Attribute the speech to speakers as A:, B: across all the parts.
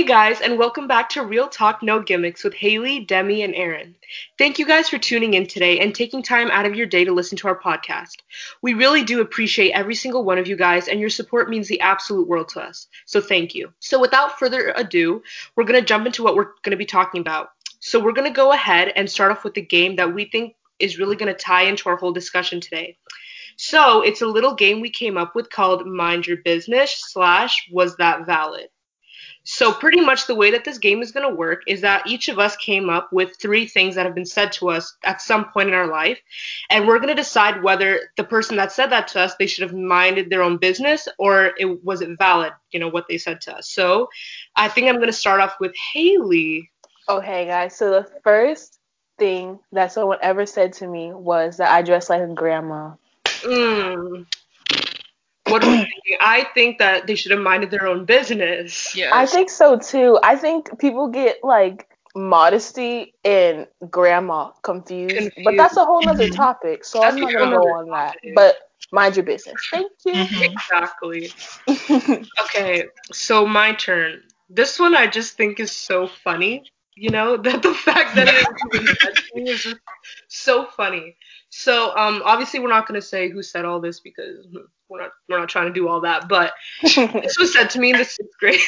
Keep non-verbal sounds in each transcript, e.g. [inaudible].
A: Hey guys, and welcome back to Real Talk No Gimmicks with Haley, Demi, and Aaron. Thank you guys for tuning in today and taking time out of your day to listen to our podcast. We really do appreciate every single one of you guys, and your support means the absolute world to us. So thank you. So without further ado, we're going to jump into what we're going to be talking about. So we're going to go ahead and start off with the game that we think is really going to tie into our whole discussion today. So it's a little game we came up with called Mind Your Business slash Was That Valid? So, pretty much the way that this game is going to work is that each of us came up with three things that have been said to us at some point in our life, and we're going to decide whether the person that said that to us they should have minded their own business or it was it valid, you know, what they said to us. So, I think I'm going to start off with Haley.
B: Okay, guys. So the first thing that someone ever said to me was that I dress like a grandma.
A: Mm. What are we [clears throat] thinking? I think that they should have minded their own business.
C: Yes.
B: I think so too. I think people get like modesty and grandma confused,
A: Confused.
B: but that's a whole nother
C: Mhm.
B: topic. So
A: That's
B: I'm not gonna go
A: nother
B: on that.
A: topic.
B: But mind your business. Thank you.
C: Mhm.
A: Exactly. [laughs] Okay, so my turn. This one I just think is so funny. You know, [laughs] that the fact that it was [laughs] said to me is just so funny. So, um, obviously we're not gonna say who said all this because we're not we're not trying to do all that. But [laughs] this was said to me in the sixth grade.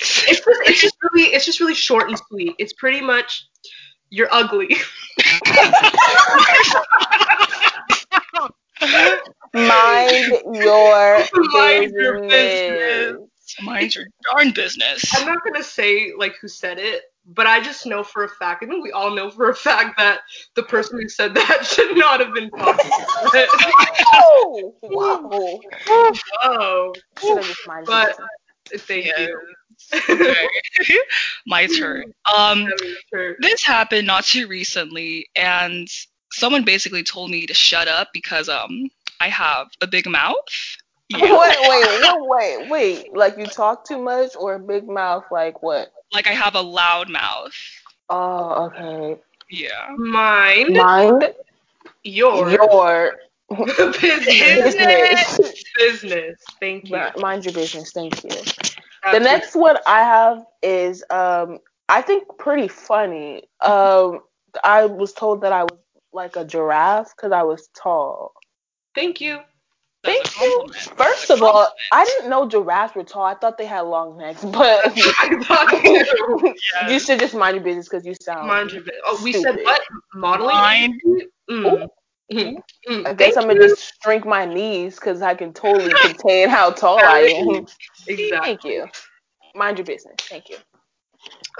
A: it's just it's just really it's just really short and sweet. It's pretty much you're ugly.
B: mind your
A: Mind your
B: business.
C: Mind your darn business.
A: I'm not gonna say like who said it, but I just know for a fact. I think we all know for a fact that the person who said that [laughs] should not have been talking.
B: Oh, wow.
A: Whoa!
B: Should have just minded
A: But-
B: your
A: Thank
C: Yes.
A: you.
C: Okay. [laughs] My turn. Um,
A: That was her.
C: this happened not too recently, and someone basically told me to shut up because um I have a big mouth. Yeah. [laughs]
B: Wait, wait, wait, wait, wait. Like you talk too much or a big mouth? Like what?
C: Like I have a loud mouth.
B: Oh, okay.
C: Yeah.
A: Mind
B: Mind
A: your,
B: your
A: business.
B: business.
A: business. Thank you.
B: Mind your business. Thank you. The next one I have is um I think pretty funny. Um I was told that I was like a giraffe because I was tall.
A: Thank you.
C: That's
B: Thank [laughs] you. First of all, I didn't know giraffes were tall. I thought they had long necks, [laughs] but [laughs]
A: I you.
B: you should just mind your business because you sound.
A: Mind your business. Oh, we said what? Modeling.
C: Mind.
A: Mm. Mm. Mm.
B: I guess
A: Thank
B: I'm gonna
A: you.
B: just shrink my knees because I can totally contain how tall I am.
A: Exactly.
B: Thank you. Mind your business. Thank you.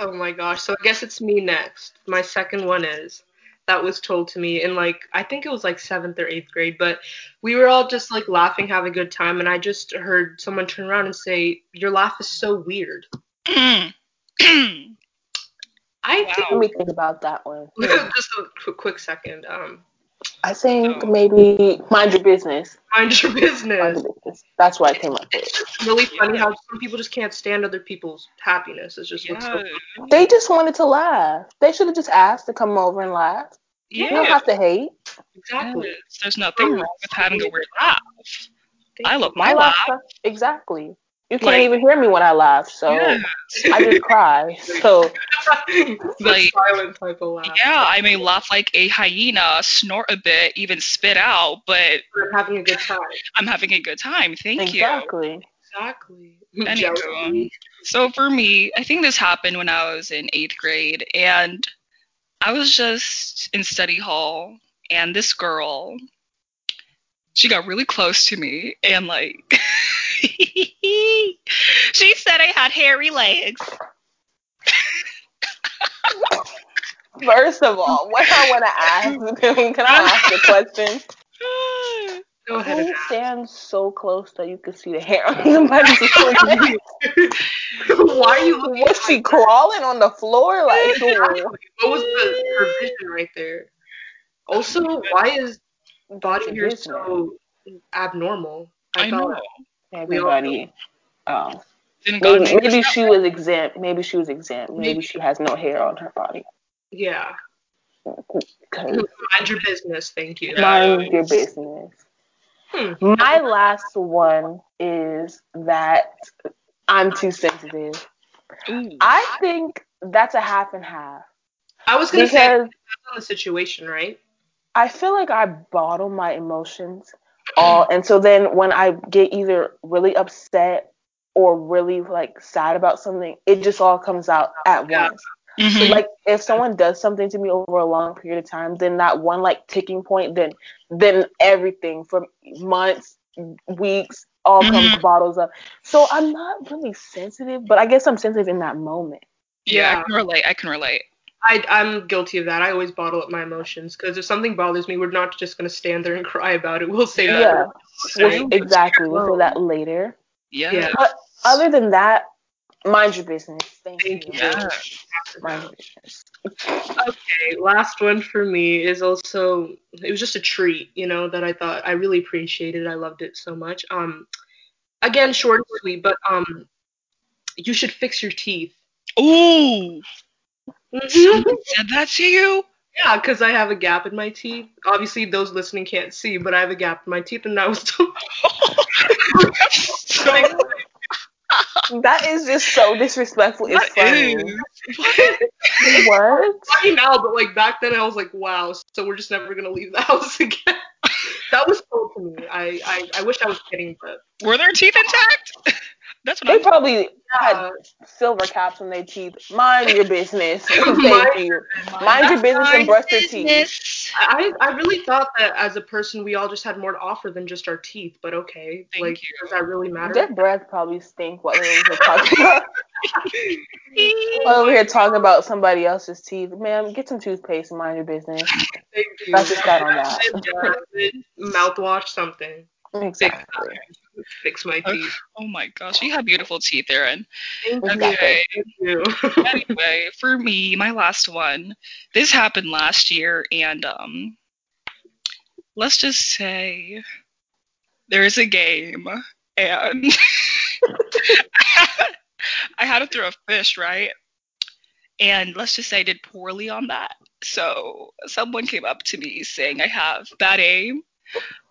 A: Oh my gosh. So I guess it's me next. My second one is that was told to me in like I think it was like seventh or eighth grade, but we were all just like laughing, having a good time, and I just heard someone turn around and say, "Your laugh is so weird." [clears throat] I
C: Wow.
B: Let me think about that one. [laughs]
A: just a quick, quick second. Um,
B: I think
C: Oh.
B: maybe mind your business.
A: mind your
B: Mind
A: business.
B: your business. That's why I came up with.
A: It's really funny how some people just can't stand other people's happiness. It's just what's so
C: yeah.
B: They just wanted to laugh. They should have just asked to come over and laugh. You don't have to hate.
A: exactly.
C: Yes. There's nothing wrong with having a weird laugh.
A: Thank
C: I
A: you.
C: love my
B: laugh
C: laugh.
B: exactly. You can't
C: Like-
B: even hear me when I laugh, so
C: Yes.
B: I just [laughs] cry. So
A: the
C: Like-
A: silent type of laugh.
C: Yeah, I may laugh like a hyena, snort a bit, even spit out, but
A: We're having a good time.
C: I'm having a good time. Thank you.
B: exactly.
A: Exactly.
C: Anywho, [laughs] so for me, I think this happened when I was in eighth grade, and I was just in study hall, and this girl, she got really close to me, and like, [laughs] [laughs] she said I had hairy legs.
B: First of all, what I want to ask, [laughs] can I ask a question?
A: Go ahead
B: Who
A: and ask.
B: stands so close that you can see the hair on somebody's [laughs] head?
A: Why are you looking
B: Was she crawling on the floor like?
A: What was the her vision right there? Also, why is body hair so abnormal?
C: I know.
A: thought-
B: Everybody. Oh. Maybe, maybe she was exempt. Maybe she was exempt. Maybe
C: Maybe.
B: she has no hair on her body.
A: yeah Mind your business. Thank you.
C: Yeah.
B: mind your business.
A: Hmm.
B: My last one is that I'm too sensitive.
C: Ooh.
B: I think that's a half and half
A: I was gonna say it
B: because
A: depends on the situation, right?
B: I feel like I bottle my emotions all, and so then when I get either really upset or really like sad about something, it just all comes out at
A: Yeah.
B: once.
C: Mhm.
B: So like if someone does something to me over a long period of time, then that one like ticking point, then then everything from months, weeks, all comes
C: Mhm.
B: bottles up. So I'm not really sensitive, but I guess I'm sensitive in that moment.
C: yeah, I can relate. I can relate.
A: I, I'm guilty of that. I always bottle up my emotions because if something bothers me, we're not just gonna stand there and [laughs] cry about it. We'll say
C: Yeah.
A: that.
B: Yeah, we'll, exactly. We'll say that later.
C: Yeah.
A: Yeah.
B: But other than that, mind your business. Thank,
A: Thank
B: you.
A: you.
C: Yeah.
B: Mind your business.
A: Okay, last one for me is also it was just a treat, you know, that I thought I really appreciated. I loved it so much. Um, again, short and sweet, but um, you should fix your teeth.
C: Ooh.
A: Mhm.
C: Someone [laughs] said that to you?
A: Yeah, because I have a gap in my teeth. Obviously, those listening can't see, but I have a gap in my teeth, and I was [laughs]
C: so
B: That is just so disrespectful. It's
C: That
B: funny.
C: is.
B: What?
A: funny now, but like back then, I was like, wow. So we're just never gonna leave the [laughs] house again. that was cool to me. I, I I wish I was kidding, but
C: Were their teeth intact? That's what
B: They
C: I'm
B: probably had silver caps on their teeth. Mind your business. [laughs]
A: Mind
B: Thank you. Mind your business and brush your teeth.
A: I I really thought that as a person, we all just had more to offer than just our teeth. But okay,
C: Thank
A: like
C: you.
A: does that really matter?
B: Their breath probably stink while they're over here talking about [laughs] while over here talking about somebody else's teeth. Ma'am, get some toothpaste and mind your business.
A: Thank you.
B: That's just that on that.
A: Mouthwash something.
B: Exactly.
A: Fix my teeth.
C: Oh my gosh, you have beautiful teeth, Aaron.
A: Thank you.
B: Exactly.
A: Thank you. [laughs]
C: Anyway, for me, my last one. This happened last year, and um, let's just say there's a game, and [laughs] I had to throw a fish, right? And let's just say I did poorly on that. So someone came up to me saying I have bad aim.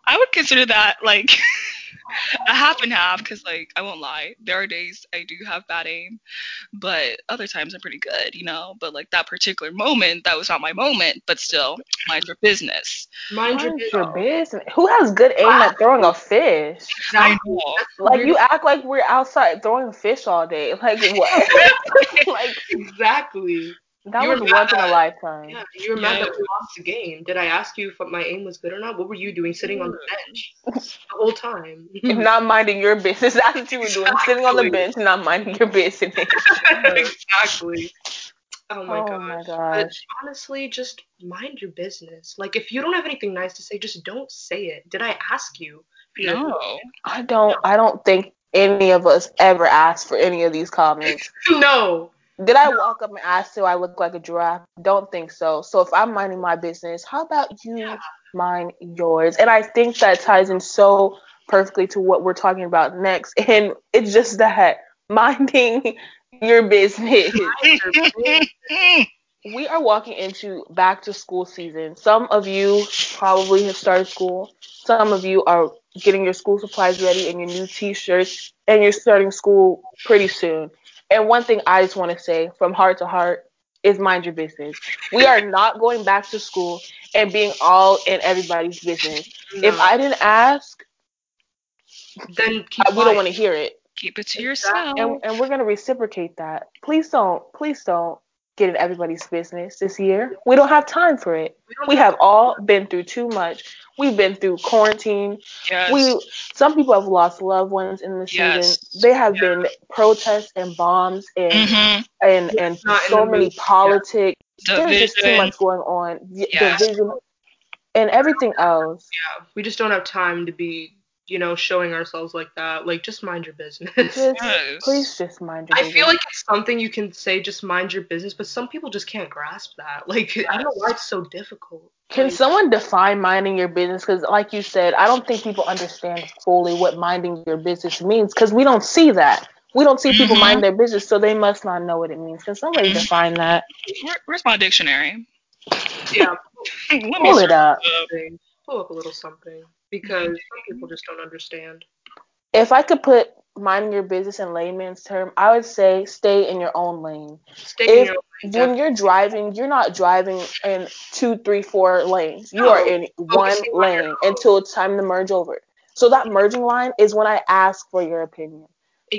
C: I would consider that like [laughs] [laughs] a half and half because like I won't lie, there are days I do have bad aim, but other times I'm pretty good, you know. But like that particular moment, that was not my moment. But still, mind your business.
A: Mind your
B: Mind
A: business.
B: your business. Who has good aim at throwing a fish?
C: I know.
A: That's the
B: Like you act like we're outside throwing fish all day. [laughs] Like what? [laughs] like
A: exactly.
B: That
A: You
B: was
A: were
B: once in a
A: mad.
B: lifetime.
A: Yeah, you were mad
C: Yeah.
A: that we lost the game. Did I ask you if my aim was good or not? What were you doing sitting on the bench the whole time?
B: And not minding your business. [laughs] That's what you were doing. Sitting on the bench and not minding your business. [laughs]
A: exactly. Oh my
B: oh
A: gosh.
B: my
A: But
B: gosh.
A: honestly, just mind your business. Like, if you don't have anything nice to say, just don't say it. Did I ask you? for your-
C: No.
B: I don't I don't think any of us ever asked for any of these comments. [laughs]
A: No.
B: Did I walk up and ask do I look like a giraffe? Don't think so. So if I'm minding my business, how about you mind yours? And I think that ties in so perfectly to what we're talking about next. [laughs] And it's just that minding your business. we are walking into back to school season. Some of you probably have started school. Some of you are getting your school supplies ready and your new t-shirts and you're starting school pretty soon. And one thing I just want to say from heart to heart is mind your business. We are not going back to school and being all in everybody's business. If I didn't ask,
A: then keep
B: I- we don't want to hear it.
C: Keep it to yourself.
B: And, and we're gonna reciprocate that. Please don't, please don't get in everybody's business this year. We don't have time for it.
A: We
B: have all been through too much. We've been through quarantine.
C: yes.
B: We some people have lost loved ones in the
C: Yes.
B: season. There have been protests and bombs and
C: hmm
B: and and so many
A: mood.
B: politics. There's just too much going on.
C: Yes.
B: Division and everything else.
A: Yeah, we just don't have time to be, you know, showing ourselves like that. Like, just mind your business.
B: Just [laughs]
C: Yes.
B: please just mind your business.
A: I
B: business.
A: feel like it's something you can say, just mind your business, but some people just can't grasp that. [laughs] Like, I don't know why it's so difficult.
B: Can
A: Like,
B: someone define minding your business? Because, like you said, I don't think people understand fully what minding your business means because we don't see that. We don't see people
C: Mhm.
B: mind their business, so they must not know what it means. Can somebody
C: Mhm.
B: define that?
C: Where, where's my dictionary?
A: yeah, [laughs]
C: Let me
B: Pull
C: search
B: it up.
A: something. pull up a little something because some people just don't understand.
B: If I could put minding your business in layman's term, I would say stay in your own lane.
A: Stay in
B: If
A: your
B: when
A: definitely.
B: you're driving, you're not driving in two, three, four lanes. You
A: No,
B: are in one lane until it's time to merge over. So that merging line is when I ask for your opinion.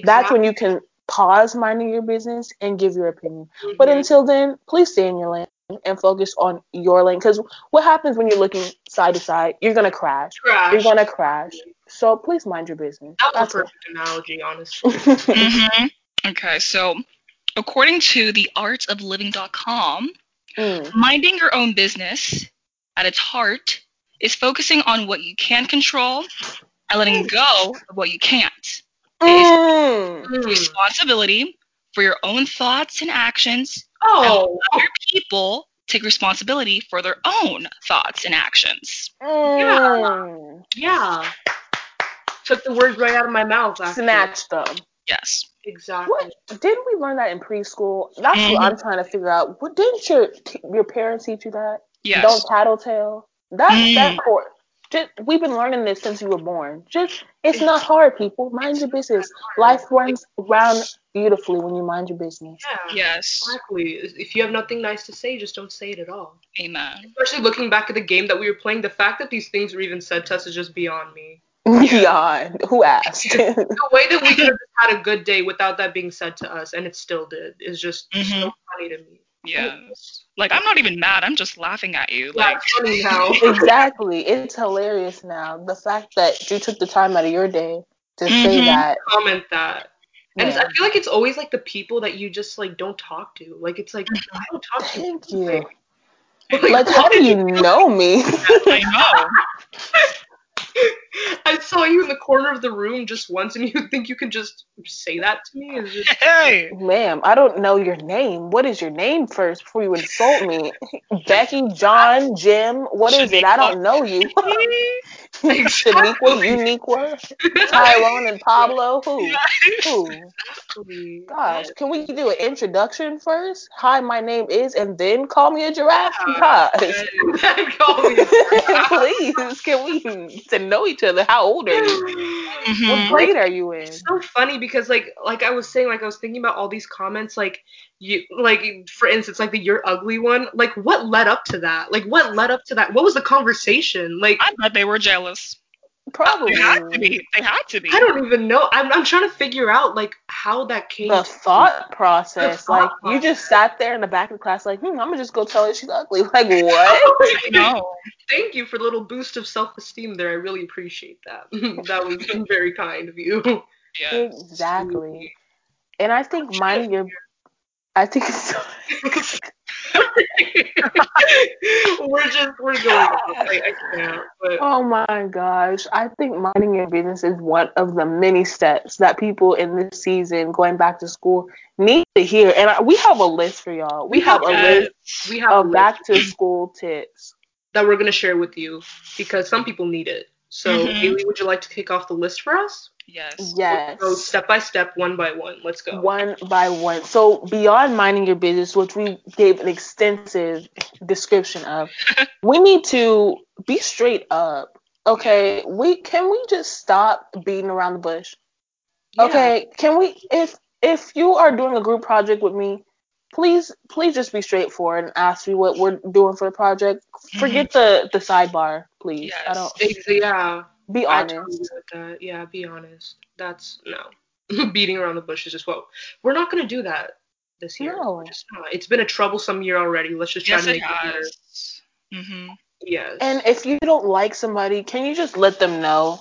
B: That's when you can pause minding your business and give your opinion. But
A: Mhm.
B: until then, please stay in your lane and focus on your lane. Because what happens when you're looking side to side? You're gonna crash.
A: Crash.
B: You're gonna crash. So please mind your business.
A: That was a
B: That's
A: perfect analogy, honestly.
B: it. [laughs]
C: hmm Okay, so according to the artofliving.com,
B: Mm.
C: minding your own business at its heart is focusing on what you can control and letting go of what you can't.
B: Mm.
A: Mm.
C: Responsibility for your own thoughts and actions.
A: Oh,
C: Other people take responsibility for their own thoughts and actions.
B: Mm.
A: yeah. Took the words right out of my mouth. Actually.
B: Snatch them.
C: Yes.
A: Exactly.
B: What didn't we learn that in preschool? That's
C: Mhm.
B: what I'm trying to figure out. What didn't your your parents teach you that?
C: Yes.
B: Don't tattletale. That
C: Mm.
B: that core. Just we've been learning this since you were born. Just it's not hard, people. Mind your business. Life runs around beautifully when you mind your business.
A: Yeah.
C: Yes.
A: Exactly. If you have nothing nice to say, just don't say it at all.
C: Amen.
A: Especially looking back at the game that we were playing, the fact that these things were even said to us is just beyond me. [laughs]
B: Beyond. Who asked? [laughs]
A: The way that we could have had a good day without that being said to us, and it still did, is just so
C: Mhm.
A: funny to me.
C: Yes. Like I'm not even mad. I'm just laughing at you. Like
A: it's funny [laughs] now. [laughs]
B: exactly. It's hilarious now. The fact that you took the time out of your day to say
C: Mhm.
B: that.
A: Comment that. And it's, I feel like it's always like the people that you just like don't talk to. Like it's like I don't talk to
B: Thank
A: you.
B: you. [laughs]
A: Like,
B: Like, how do you know me?
C: I know. [laughs]
A: I saw you in the corner of the room just once, and you think you can just say that to me? Is just
C: Hey.
B: Ma'am, I don't know your name. What is your name first before you insult me? [laughs] Becky, John, Jim, what is it? I don't know you. [laughs] Shaniqua, [laughs] Uniqua, Tyrone, and Pablo. Who? Who? Gosh, can we do an introduction first? Hi, my name is, and then call me a giraffe? Gosh. [laughs] [laughs] Please, can we to know each other? How old are you? What
C: Mhm.
B: grade are you in?
A: It's so funny because like like I was saying like I was thinking about all these comments like you like for instance like the you're ugly one like what led up to that like what led up to that what was the conversation like
C: I bet they were jealous.
B: Probably.
C: They had to be. They had to be.
A: I don't even know I'm I'm trying to figure out like how that came
B: The
A: to
B: thought process.
A: The thought
B: like, you just sat there in the back of the class, like, hmm, I'm gonna just go tell her she's ugly. [laughs] Like, [laughs] what?
C: I know.
A: Thank you for the little boost of self-esteem there. I really appreciate that. [laughs] that was very kind of you.
C: Yeah.
B: Exactly. And I think minding your. I think it's so. [laughs]
A: we're just we're going. I, I can't. But
B: Oh my gosh. I think minding your business is one of the many steps that people in this season going back to school need to hear. And I, we have a list for y'all. We,
A: We
B: have,
A: have-
B: a list
A: we have a
B: of back to [clears throat] school tips.
A: that we're gonna share with you because some people need it. So
C: Mhm.
A: Haley, would you like to kick off the list for us?
C: Yes.
B: Yes.
A: Go step by step, one by one. Let's go.
B: one by one. So beyond minding your business, which we gave an extensive description of, [laughs] we need to be straight up. Okay, we can we just stop beating around the bush?
A: Yeah.
B: Okay, can we if if you are doing a group project with me, please please just be straightforward and ask me what we're doing for the project. Forget the the sidebar, please. I don't
A: Ex- Yeah.
B: be honest.
A: totally agree with that. Yeah, be honest. That's no. [laughs] Beating around the bush is just what we're not gonna do that this year.
B: No.
A: Just not. It's been a troublesome year already. Let's just try
C: Yes,
A: to
C: it
A: make it better.
C: has. Mhm.
A: Yes.
B: And if you don't like somebody, can you just let them know?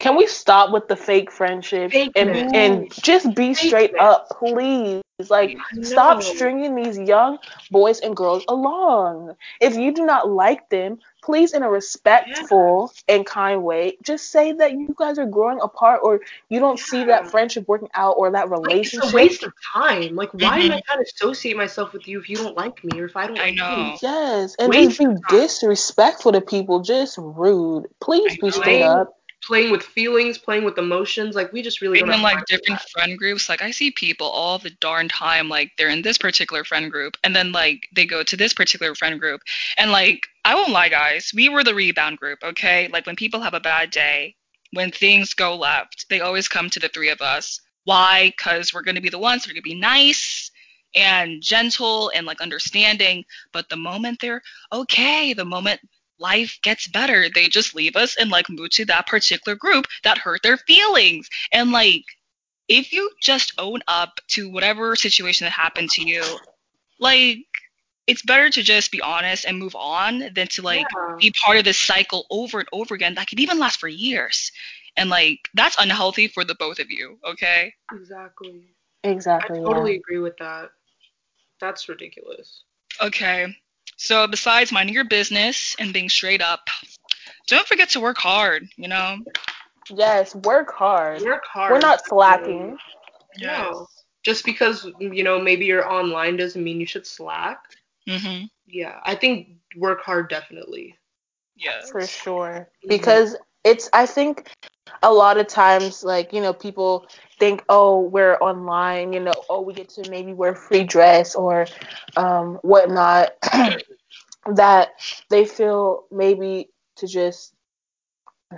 B: Can we stop with the fake friendship and
A: Fakeness.
B: and just be straight
A: Fakeness.
B: up, please? Like
A: I
B: stop stringing these young boys and girls along. If you do not like them, please in a respectful and kind way, just say that you guys are growing apart or you don't see that friendship working out or that
A: Like, it's a waste of time. Like, why am
C: Mhm.
A: I trying to associate myself with you if you don't like me or if I don't
C: I
A: like
C: know.
A: you?
B: Yes, and
A: Waste
B: just be
A: of time.
B: disrespectful to people, just rude. Please
C: I
B: be straight up.
A: Playing with feelings, playing with emotions. Like, we just really don't
C: Even like different
A: that.
C: friend groups, like I see people all the darn time, like they're in this particular friend group, and then like they go to this particular friend group, and like I won't lie, guys, we were the rebound group, okay? Like when people have a bad day, when things go left, they always come to the three of us. Why? Because we're going to be the ones going to be nice and gentle and like understanding. But the moment they're okay, the moment life gets better, they just leave us and like move to that particular group that hurt their feelings. And like, if you just own up to whatever situation that happened to you, like, it's better to just be honest and move on than to like
A: Yeah.
C: be part of this cycle over and over again that could even last for years. And like that's unhealthy for the both of you, okay?
A: Exactly.
B: Exactly.
A: I
B: yeah.
A: totally agree with that. That's ridiculous.
C: Okay. So besides minding your business and being straight up, don't forget to work hard, you know?
B: Yes, work hard.
A: Work hard.
B: We're not slacking.
A: No. Just because you know maybe you're online doesn't mean you should slack.
C: Mm-hmm.
A: Yeah, I think work hard definitely.
C: Yes.
B: For sure.
A: Mhm.
B: Because it's I think a lot of times like, you know, people think, oh, we're online, you know, oh we get to maybe wear free dress or um whatnot [clears throat] that they feel maybe to just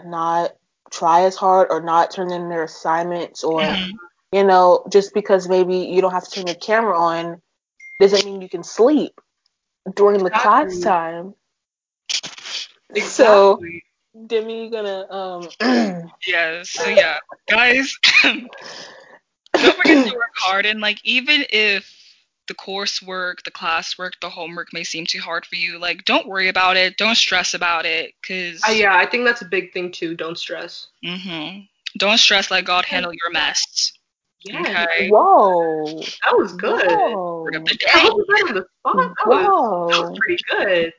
B: not try as hard or not turn in their assignments or
C: Mhm.
B: you know, just because maybe you don't have to turn your camera on doesn't mean you can sleep during the class
A: Exactly.
B: time. So
A: Exactly.
B: Demi, you gonna um [clears throat]
C: Yes. So yeah, guys, [clears throat] don't forget to work hard and like even if the coursework, the classwork, the homework may seem too hard for you, like don't worry about it, don't stress about it, cause
A: Uh, yeah, I think that's a big thing too. Don't stress.
C: hmm don't stress. Let God handle your mess.
A: Yeah,
C: Okay.
B: Whoa.
A: that was good.
B: Whoa.
C: Word of the
A: Yeah,
C: day.
A: was that the spot? That was, that was pretty good.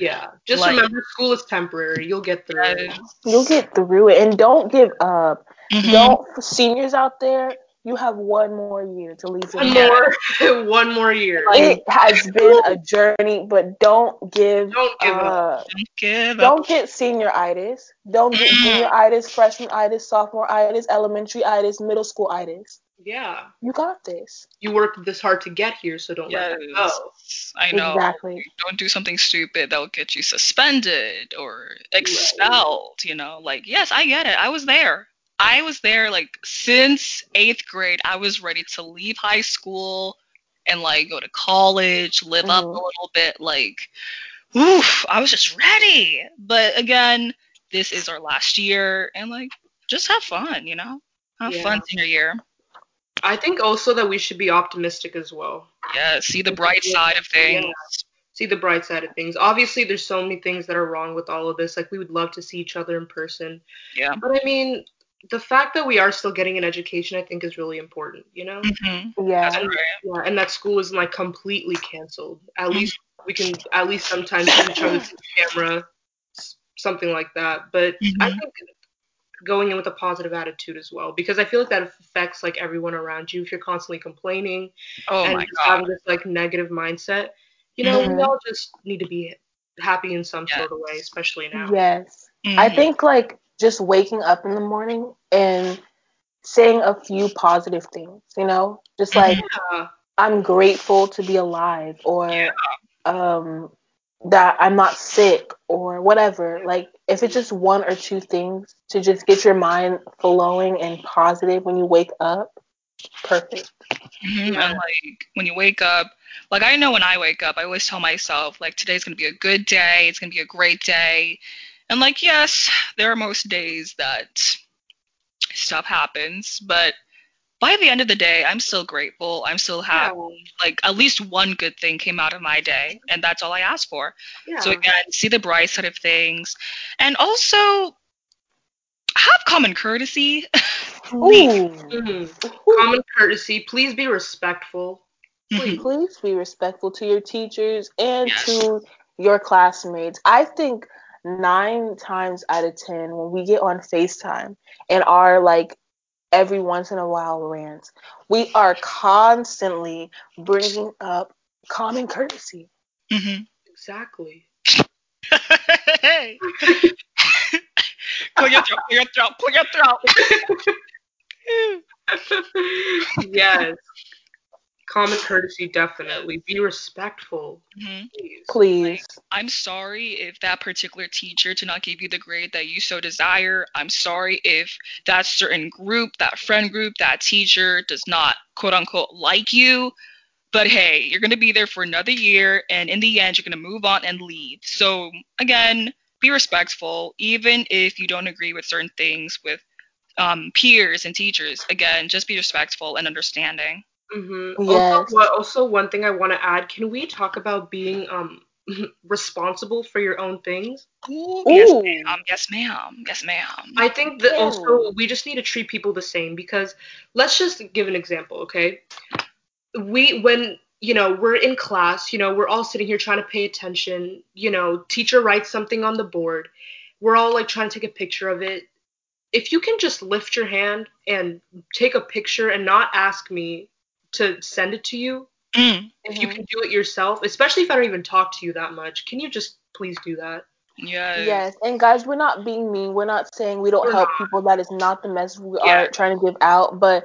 B: Ooh.
A: Yeah, just
C: Like-
A: remember school is temporary. You'll get through it.
B: You'll get through it and don't give up.
C: Mhm.
B: Don't for seniors out there, you have one more year to leave
A: One more, [laughs] one more year.
B: It has been a journey, but don't give
A: Don't give up.
B: uh,
C: Don't give up.
B: Don't get senioritis. Don't get
C: Mm.
B: junioritis, freshmanitis, sophomore-itis, elementary-itis, middle school-itis.
A: Yeah,
B: You got this.
A: you worked this hard to get here, so don't let that go.
C: I know.
B: Exactly.
C: Don't do something stupid that'll get you suspended or expelled, you know? Like, yes, I get it. I was there. I was there like since 8th grade. I was ready to leave high school and like go to college, live up mm-hmm.
B: a
C: little bit like oof, I was just ready. But again, this is our last year and like just have fun, you know? Have
A: Yeah.
C: fun senior year.
A: I think also that we should be optimistic as well.
C: Yeah, see the bright side of things.
A: See the bright side of things. Obviously, there's so many things that are wrong with all of this. Like, we would love to see each other in person.
C: Yeah.
A: But I mean, the fact that we are still getting an education, I think, is really important, you know?
C: hmm
B: Yeah.
C: That's right.
A: Yeah, and that school isn't like completely canceled. At least we can, at least sometimes see each other through the camera, something like that. But I
C: Mhm.
A: think going in with a positive attitude as well, because I feel like that affects like everyone around you. If you're constantly complaining
C: Oh
A: and
C: my
A: just having this like negative mindset, you know, we
B: Mhm.
A: all just need to be happy in some
C: Yeah.
A: sort of way, especially now.
B: Yes. I
C: Mhm.
B: think like just waking up in the morning and saying a few positive things, you know? Just like
A: Yeah,
B: I'm grateful to be alive or
C: Yeah.
B: um that I'm not sick or whatever. Like if it's just one or two things to just get your mind flowing and positive when you wake up, perfect.
C: Mhm,
A: Yeah.
C: And like when you wake up, like I know when I wake up, I always tell myself like today's gonna be a good day. It's gonna be a great day. And like yes, there are most days that stuff happens, but by the end of the day, I'm still grateful. I'm still happy. Like at least one good thing came out of my day, and that's all I asked for.
A: yeah.
C: So again, see the bright side of things, and also have common courtesy. [laughs] Please.
B: Ooh.
A: Mhm. Common courtesy. Please be respectful. Please.
B: Please be respectful to your teachers and
C: Yes.
B: to your classmates. I think nine times out of ten, when we get on FaceTime and are like every once in a while rants, we are constantly bringing up common courtesy.
C: Mhm.
A: Exactly.
C: Hey. [laughs] clear your throat, clear your throat, clear your throat. [laughs]
A: yes. Common courtesy, definitely. Be respectful.
C: Mhm.
A: Please.
B: Please.
C: I'm sorry if that particular teacher did not give you the grade that you so desire. I'm sorry if that certain group, that friend group, that teacher does not quote unquote like you. But hey, you're going to be there for another year, and in the end, you're going to move on and leave. So, again, be respectful, even if you don't agree with certain things with um, peers and teachers. Again, just be respectful and understanding.
A: Hmm
B: Yes.
A: Also, what, also, one thing I want to add: Can we talk about being um [laughs] responsible for your own things?
C: Ooh, yes, ma'am. Yes, ma'am. Yes, ma'am.
A: I think that
B: Ew.
A: also we just need to treat people the same because let's just give an example, okay? We when you know we're in class, you know we're all sitting here trying to pay attention. You know, teacher writes something on the board, we're all like trying to take a picture of it. If you can just lift your hand and take a picture and not ask me to send it to you,
C: Mm,
A: if you can do it yourself, especially if I don't even talk to you that much, can you just please do that?
C: yes.
B: Yes, and guys, we're not being mean. We're not saying we don't
A: We're
B: help people. That is not the message we
A: Yeah.
B: are trying to give out. But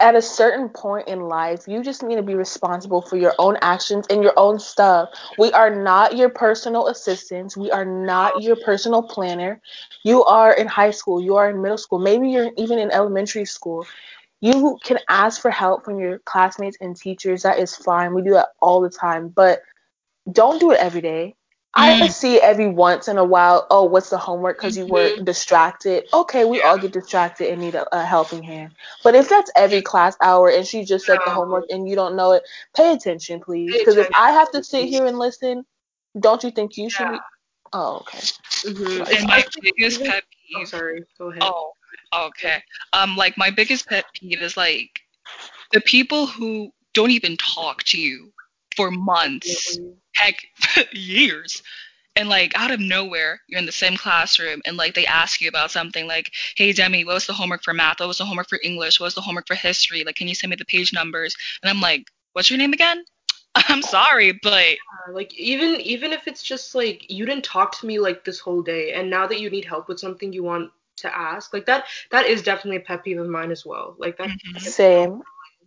B: at a certain point in life, you just need to be responsible for your own actions and your own stuff. We are not your personal assistants. We are not your personal planner. You are in high school. You are in middle school. Maybe you're even in elementary school. You can ask for help from your classmates and teachers. That is fine. We do that all the time. But don't do it every day. I
C: Mm.
B: see every once in a while, oh, what's the homework? Because you were
A: Mhm.
B: distracted. Okay, we all get distracted and need a, a helping hand. But if that's every class hour and she just said the homework and you don't know it, pay attention, please. Because if I have to sit here and listen, don't you think you should be? Oh, okay.
A: hmm
C: And my biggest pet peeve.
A: Oh, sorry. Go ahead.
C: Oh, okay. Um, like my biggest pet peeve is like the people who don't even talk to you for months, heck, [laughs] years. And like out of nowhere, you're in the same classroom and like they ask you about something like, hey Demi, what was the homework for math? What was the homework for English? What was the homework for history? Like, can you send me the page numbers? And I'm like, what's your name again? [laughs] I'm sorry, but
A: Yeah, Like even even if it's just like you didn't talk to me like this whole day, and now that you need help with something you want to ask, like that that is definitely a pet peeve of mine as well. Like that.
C: Mhm.
B: Same.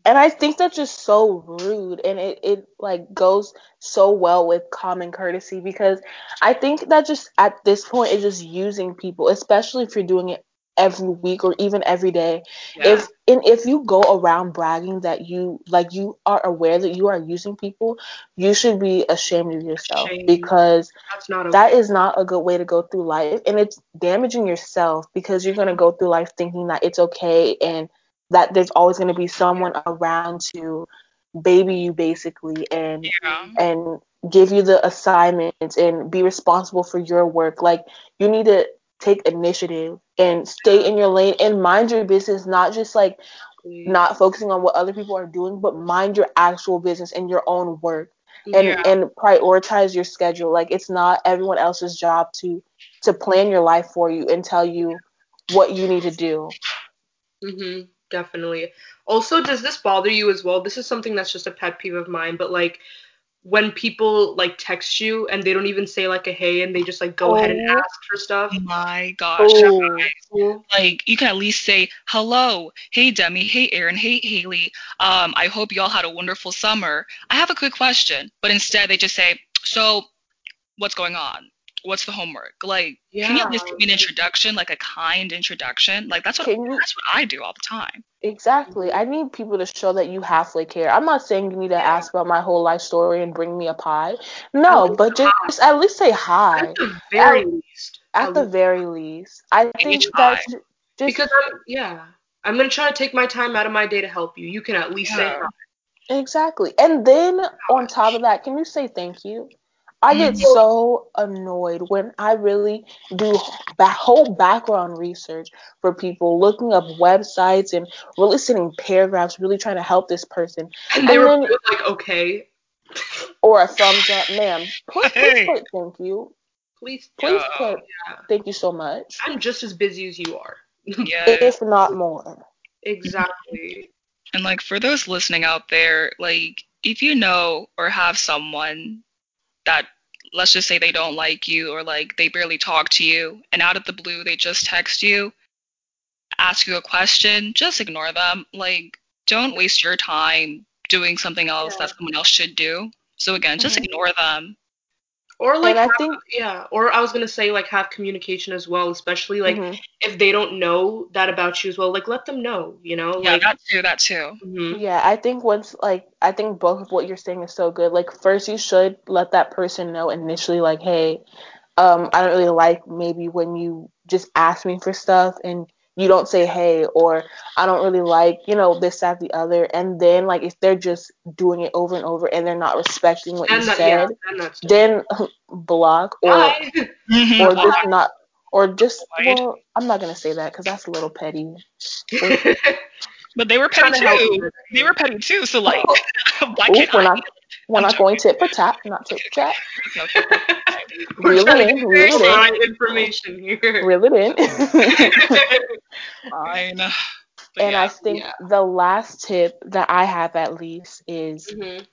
B: And I think that's just so rude and it, it like goes so well with common courtesy because I think that just at this point is just using people, especially if you're doing it every week or even every day.
C: yeah.
B: If and if you go around bragging that you like you are aware that you are using people, you should be ashamed of yourself because
A: That's not okay.
B: that is not a good way to go through life and it's damaging yourself because you're going to go through life thinking that it's okay and that there's always going to be someone around to baby you basically and
C: yeah.
B: and give you the assignments and be responsible for your work like you need to take initiative and stay in your lane and mind your business not just like not focusing on what other people are doing but mind your actual business and your own work and
C: Yeah.
B: and prioritize your schedule like it's not everyone else's job to to plan your life for you and tell you what you need to do
A: hmm definitely. Also, does this bother you as well? This is something that's just a pet peeve of mine, but like when people like text you and they don't even say like a hey and they just like go ahead and
B: Oh.
A: ask for stuff.
C: My gosh.
B: oh
C: Like you can at least say hello, hey Demi, hey Aaron, hey Haley. Um, I hope y'all had a wonderful summer. I have a quick question, but instead they just say, so what's going on? What's the homework? Like, can you at least give me an introduction, like a kind introduction? Like that's what
B: you-
C: that's what I do all the time.
B: exactly i need people to show that you halfway care i'm not saying you need to ask about my whole life story and bring me a pie no but just at least say hi
A: At the very
B: At-
A: least.
B: at the very least i think that's just
A: because I'm yeah. I'm gonna try to take my time out of my day to help you. You can at least say hi.
B: Exactly. And then on top of that, can you say thank you? I get so annoyed when I really do ba- whole background research for people, looking up websites and really sending paragraphs, really trying to help this person,
A: And they
B: And
A: were like, okay,
B: or a thumbs up, ma'am. Please, please put thank you.
A: please.
B: Please
C: Yeah.
B: put
A: Yeah.
B: thank you so much,
A: I'm just as busy as you are.
C: Yeah.
B: if not more.
A: Exactly.
C: And like for those listening out there, like if you know or have someone that let's just say they don't like you or like they barely talk to you and out of the blue they just text you, ask you a question, just ignore them. Like don't waste your time doing something else
A: Yeah.
C: that someone else should do. So again, just
B: Mhm.
C: ignore them.
A: Or like
B: And I
A: have-
B: think-
A: yeah, or I was gonna say like have communication as well, especially like
B: Mhm.
A: if they don't know that about you as well, like let them know, you know?
C: Yeah,
A: like
C: that too, that too.
A: mhm.
B: Yeah, I think once like I think both of what you're saying is so good. Like first you should let that person know initially like, hey, um, I don't really like maybe when you just ask me for stuff and you don't say hey or I don't really like, you know, this, that, the other. And then like if they're just doing it over and over and they're not respecting what
A: And
B: you
A: that,
B: said,
A: yeah, and
B: then [laughs] block or
A: Bye.
C: Mhm.
B: or just not or just well, I'm not gonna say that because that's a little petty. [laughs]
C: but they were petty too. They were petty too. So like, [laughs] why
B: Ooh,
C: can't
B: we're
C: I?
B: not we're
C: I'm
B: not going tit for tat, not tit for tat. Reel it in, reel it in.
A: information here.
B: Reel it in.
C: Fine. But
B: and
C: yeah.
B: I think
A: yeah.
B: the last tip that I have at least is
A: Mhm.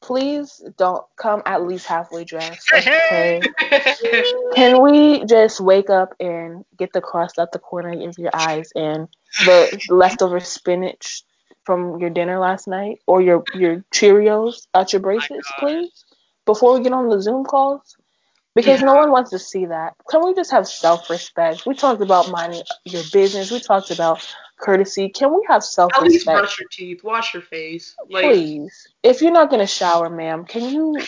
B: please don't come at least halfway dressed. Okay.
A: Mm-hmm. [laughs]
B: Can we just wake up and get the crust out the corner of your eyes and the leftover spinach from your dinner last night or your your Cheerios out your bracelets,
C: God.
B: please, before we get on the Zoom calls? Because no one wants to see that. Can we just have self respect? We talked about minding your business. We talked about courtesy. Can we have self
A: At least
B: respect?
A: brush your teeth, wash your face. Like,
B: Please. If you're not gonna shower, ma'am, can you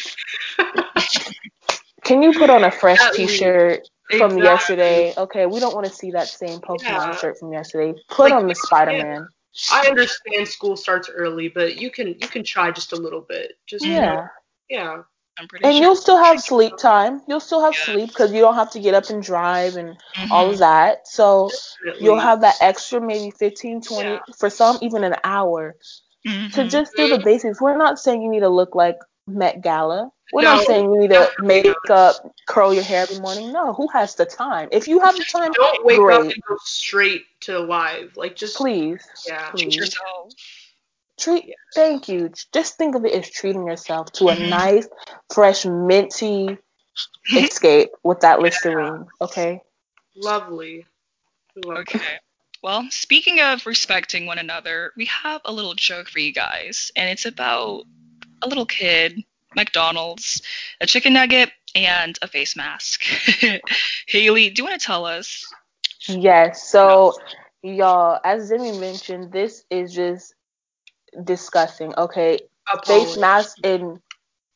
B: [laughs] can you put on a fresh
A: At
B: t-shirt from
A: Exactly.
B: yesterday? Okay, we don't want to see that same Pokemon
A: Yeah.
B: shirt from yesterday. Put
A: Like,
B: on the. Spider-Man.
A: I understand school starts early, but you can you can try just a little bit. Just you know,
B: Yeah.
A: Yeah.
C: I'm pretty
B: And
C: sure.
B: you'll still have sleep time. You'll still have
C: Yeah.
B: sleep because you don't have to get up and drive and all
C: Mhm.
B: of that. So
A: Definitely.
B: you'll have that extra maybe 15, 20,
A: Yeah.
B: for some even an hour to
C: Mhm.
B: just do the basics. We're not saying you need to look like Met Gala. We're
A: No,
B: not saying you need to
A: definitely
B: make up, curl your hair every morning. No, who has the time? If you have the time,
A: Don't wake up and go straight to live. Like just
B: Please,
A: Yeah.
C: Treat
B: please
C: yourself.
B: Treat. Thank you. Just think of it as treating yourself to a
C: Mhm.
B: nice, fresh, minty escape with that Listerine. Okay.
A: lovely. We love that.
C: Okay. Well, speaking of respecting one another, we have a little joke for you guys, and it's about a little kid, McDonald's, a chicken nugget, and a face mask. [laughs] Haley, do you want to tell us?
B: Yes. So, y'all, as Demi mentioned, this is just disgusting. Okay, face mask and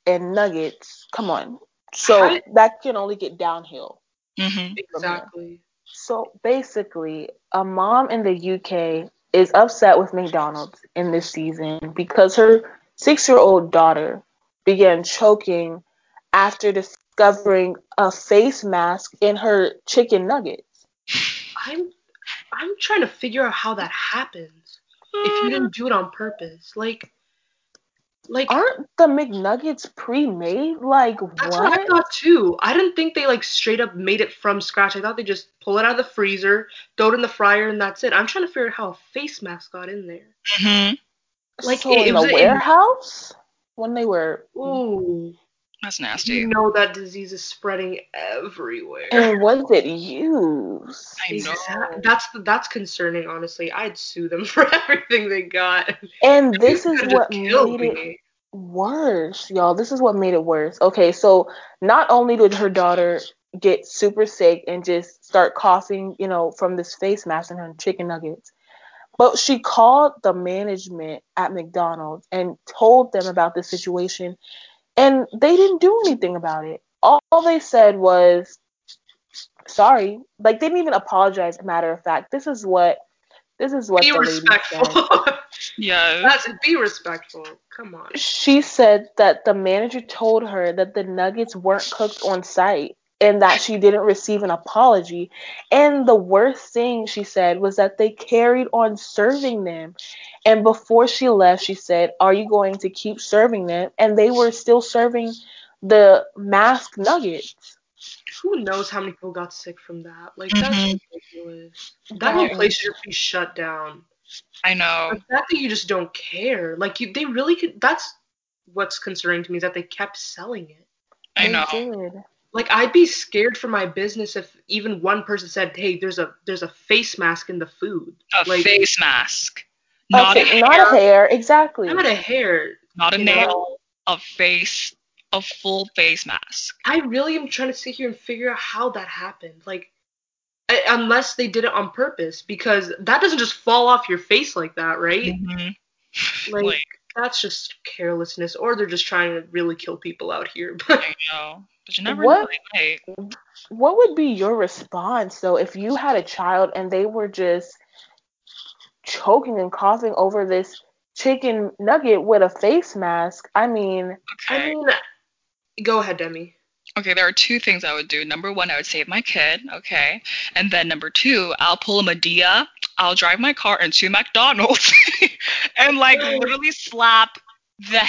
B: and nuggets. Come on. So
A: How-
B: that can only get downhill.
C: Mm-hmm.
A: Exactly.
B: So basically, a mom in the UK is upset with McDonald's in this season because her six-year-old daughter began choking after discovering a face mask in her chicken nuggets.
A: I'm I'm trying to figure out how that happens. If you didn't [sighs] do it on purpose. Like like
B: Aren't the McNuggets pre-made? Like
A: that's what I thought too. I didn't think they like straight up made it from scratch. I thought they just pull it out of the freezer, throw it in the fryer, and that's it. I'm trying to figure out how a face mask got in there.
C: Mm-hmm.
A: Like,
B: so
A: it-
B: in
A: was
B: the
A: it in-
B: warehouse when they were
A: Ooh.
C: That's nasty.
A: You know that disease is spreading everywhere.
B: and was it used?
C: I know.
A: That's that's concerning, honestly. I'd sue them [laughs] for everything they got.
B: And this is what
A: just killed
B: made it worse, y'all. This is what made it worse. Okay, so not only did her daughter get super sick and just start coughing, you know, from this face mask and her chicken nuggets, but she called the management at McDonald's and told them about the situation, and they didn't do anything about it. All they said was, "Sorry." Like they didn't even apologize. Matter of fact, this is what this is what
A: Be
B: the lady said.
A: respectful. [laughs]
C: Yeah.
A: That's be respectful. Come on.
B: She said that the manager told her that the nuggets weren't cooked on site and that she didn't receive an apology. And the worst thing she said was that they carried on serving them. And before she left, she said, Are you going to keep serving them? And they were still serving the mask nuggets.
A: Who knows how many people got sick from that? Like that's
C: Mhm.
A: ridiculous. That whole place should be shut down.
C: I know.
A: The fact that you just don't care, like you, they really could. That's what's concerning to me is that they kept selling it.
C: I
B: They
C: know.
B: did.
A: Like I'd be scared for my business if even one person said, "Hey, there's a there's a face mask in the food."
C: A
A: like
C: face mask. Not a
B: not a hair, exactly.
A: Not a hair.
C: not a
A: you know?
C: nail, a face, a full face mask.
A: I really am trying to sit here and figure out how that happened. Like, I, unless they did it on purpose, because that doesn't just fall off your face like that, right?
C: Mhm. [laughs]
A: Like,
C: Like,
A: that's just carelessness, or they're just trying to really kill people out here. But [laughs]
C: I know. But you never
B: What?
C: know. Like,
B: What would be your response though if you had a child and they were just choking and coughing over this chicken nugget with a face mask? I mean,
A: I mean, go ahead, Demi.
C: Okay, there are two things I would do. Number one, I would save my kid, okay? And then number two, I'll pull a Madea. I'll drive my car into McDonald's [laughs] and like literally slap the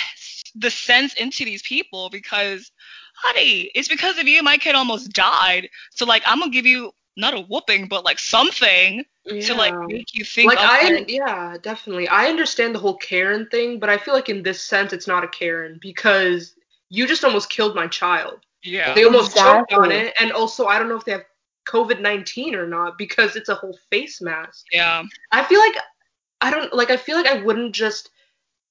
C: the sense into these people because, honey, it's because of you my kid almost died. So like I'm gonna give you not a whooping, but like something to like make you think.
A: Like I,
C: it.
A: yeah, definitely. I understand the whole Karen thing, but I feel like in this sense, it's not a Karen because you just almost killed my child.
C: Yeah.
A: They almost choked on it, and also I don't know if they have COVID nineteen or not because it's a whole face mask.
C: Yeah.
A: I feel like I don't like. I feel like I wouldn't just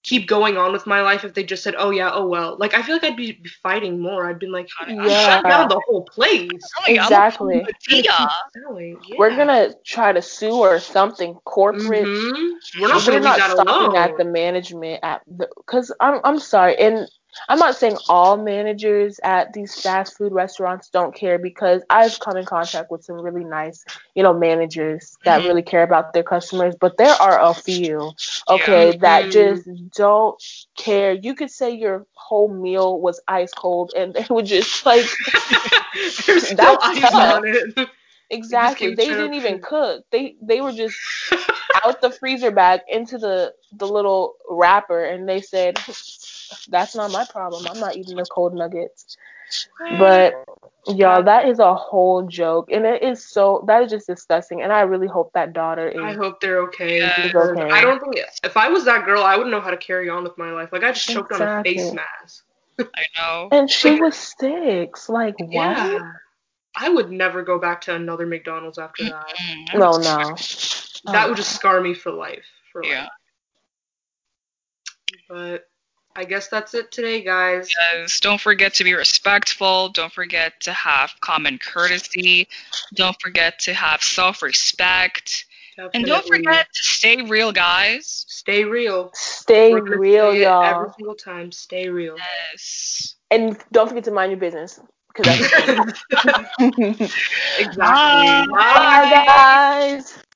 A: keep going on with my life if they just said, "Oh yeah, oh well." Like I feel like I'd be, be fighting more. I'd been like,
B: Yeah.
A: shut down the whole place.
C: I'm like,
B: Exactly.
C: I'm a Madea.
A: Selling. Yeah.
B: we're gonna try to sue or something corporate.
A: Mhm. We're not
B: We're not stopping
A: alone.
B: at the management at the because I'm I'm sorry and I'm not saying all managers at these fast food restaurants don't care because I've come in contact with some really nice you know managers that
C: Mhm.
B: really care about their customers but there are a few okay that
A: Mhm.
B: just don't care you could say your whole meal was ice cold and they would just like [laughs]
A: There's [laughs]
B: That's
A: ice on it. [laughs]
B: exactly they didn't even
A: cook
B: they they were just out the freezer bag into the the little wrapper and they said that's not my problem i'm not eating the cold nuggets but y'all that is a whole joke and it is so that is just disgusting and i really hope that daughter
A: I hope they're okay.
C: Yeah.
B: Okay.
A: I don't think if I was that girl, I wouldn't know how to carry on with my life. Like I just choked on a face mask.
C: I know.
B: and she was six like what
A: Yeah. I would never go back to another McDonald's after that.
B: No no
A: That
B: Oh,
A: would just scar me for life. For life.
C: Yeah.
A: But I guess that's it today, guys.
C: Yes, don't forget to be respectful. Don't forget to have common courtesy. Don't forget to have self respect. And don't forget to stay real, guys.
A: stay real.
B: stay real
A: say
B: y'all
A: Every single time, stay real.
C: Yes.
B: and don't forget to mind your business because that's [laughs]
A: exactly. [laughs]
C: Bye.
B: bye guys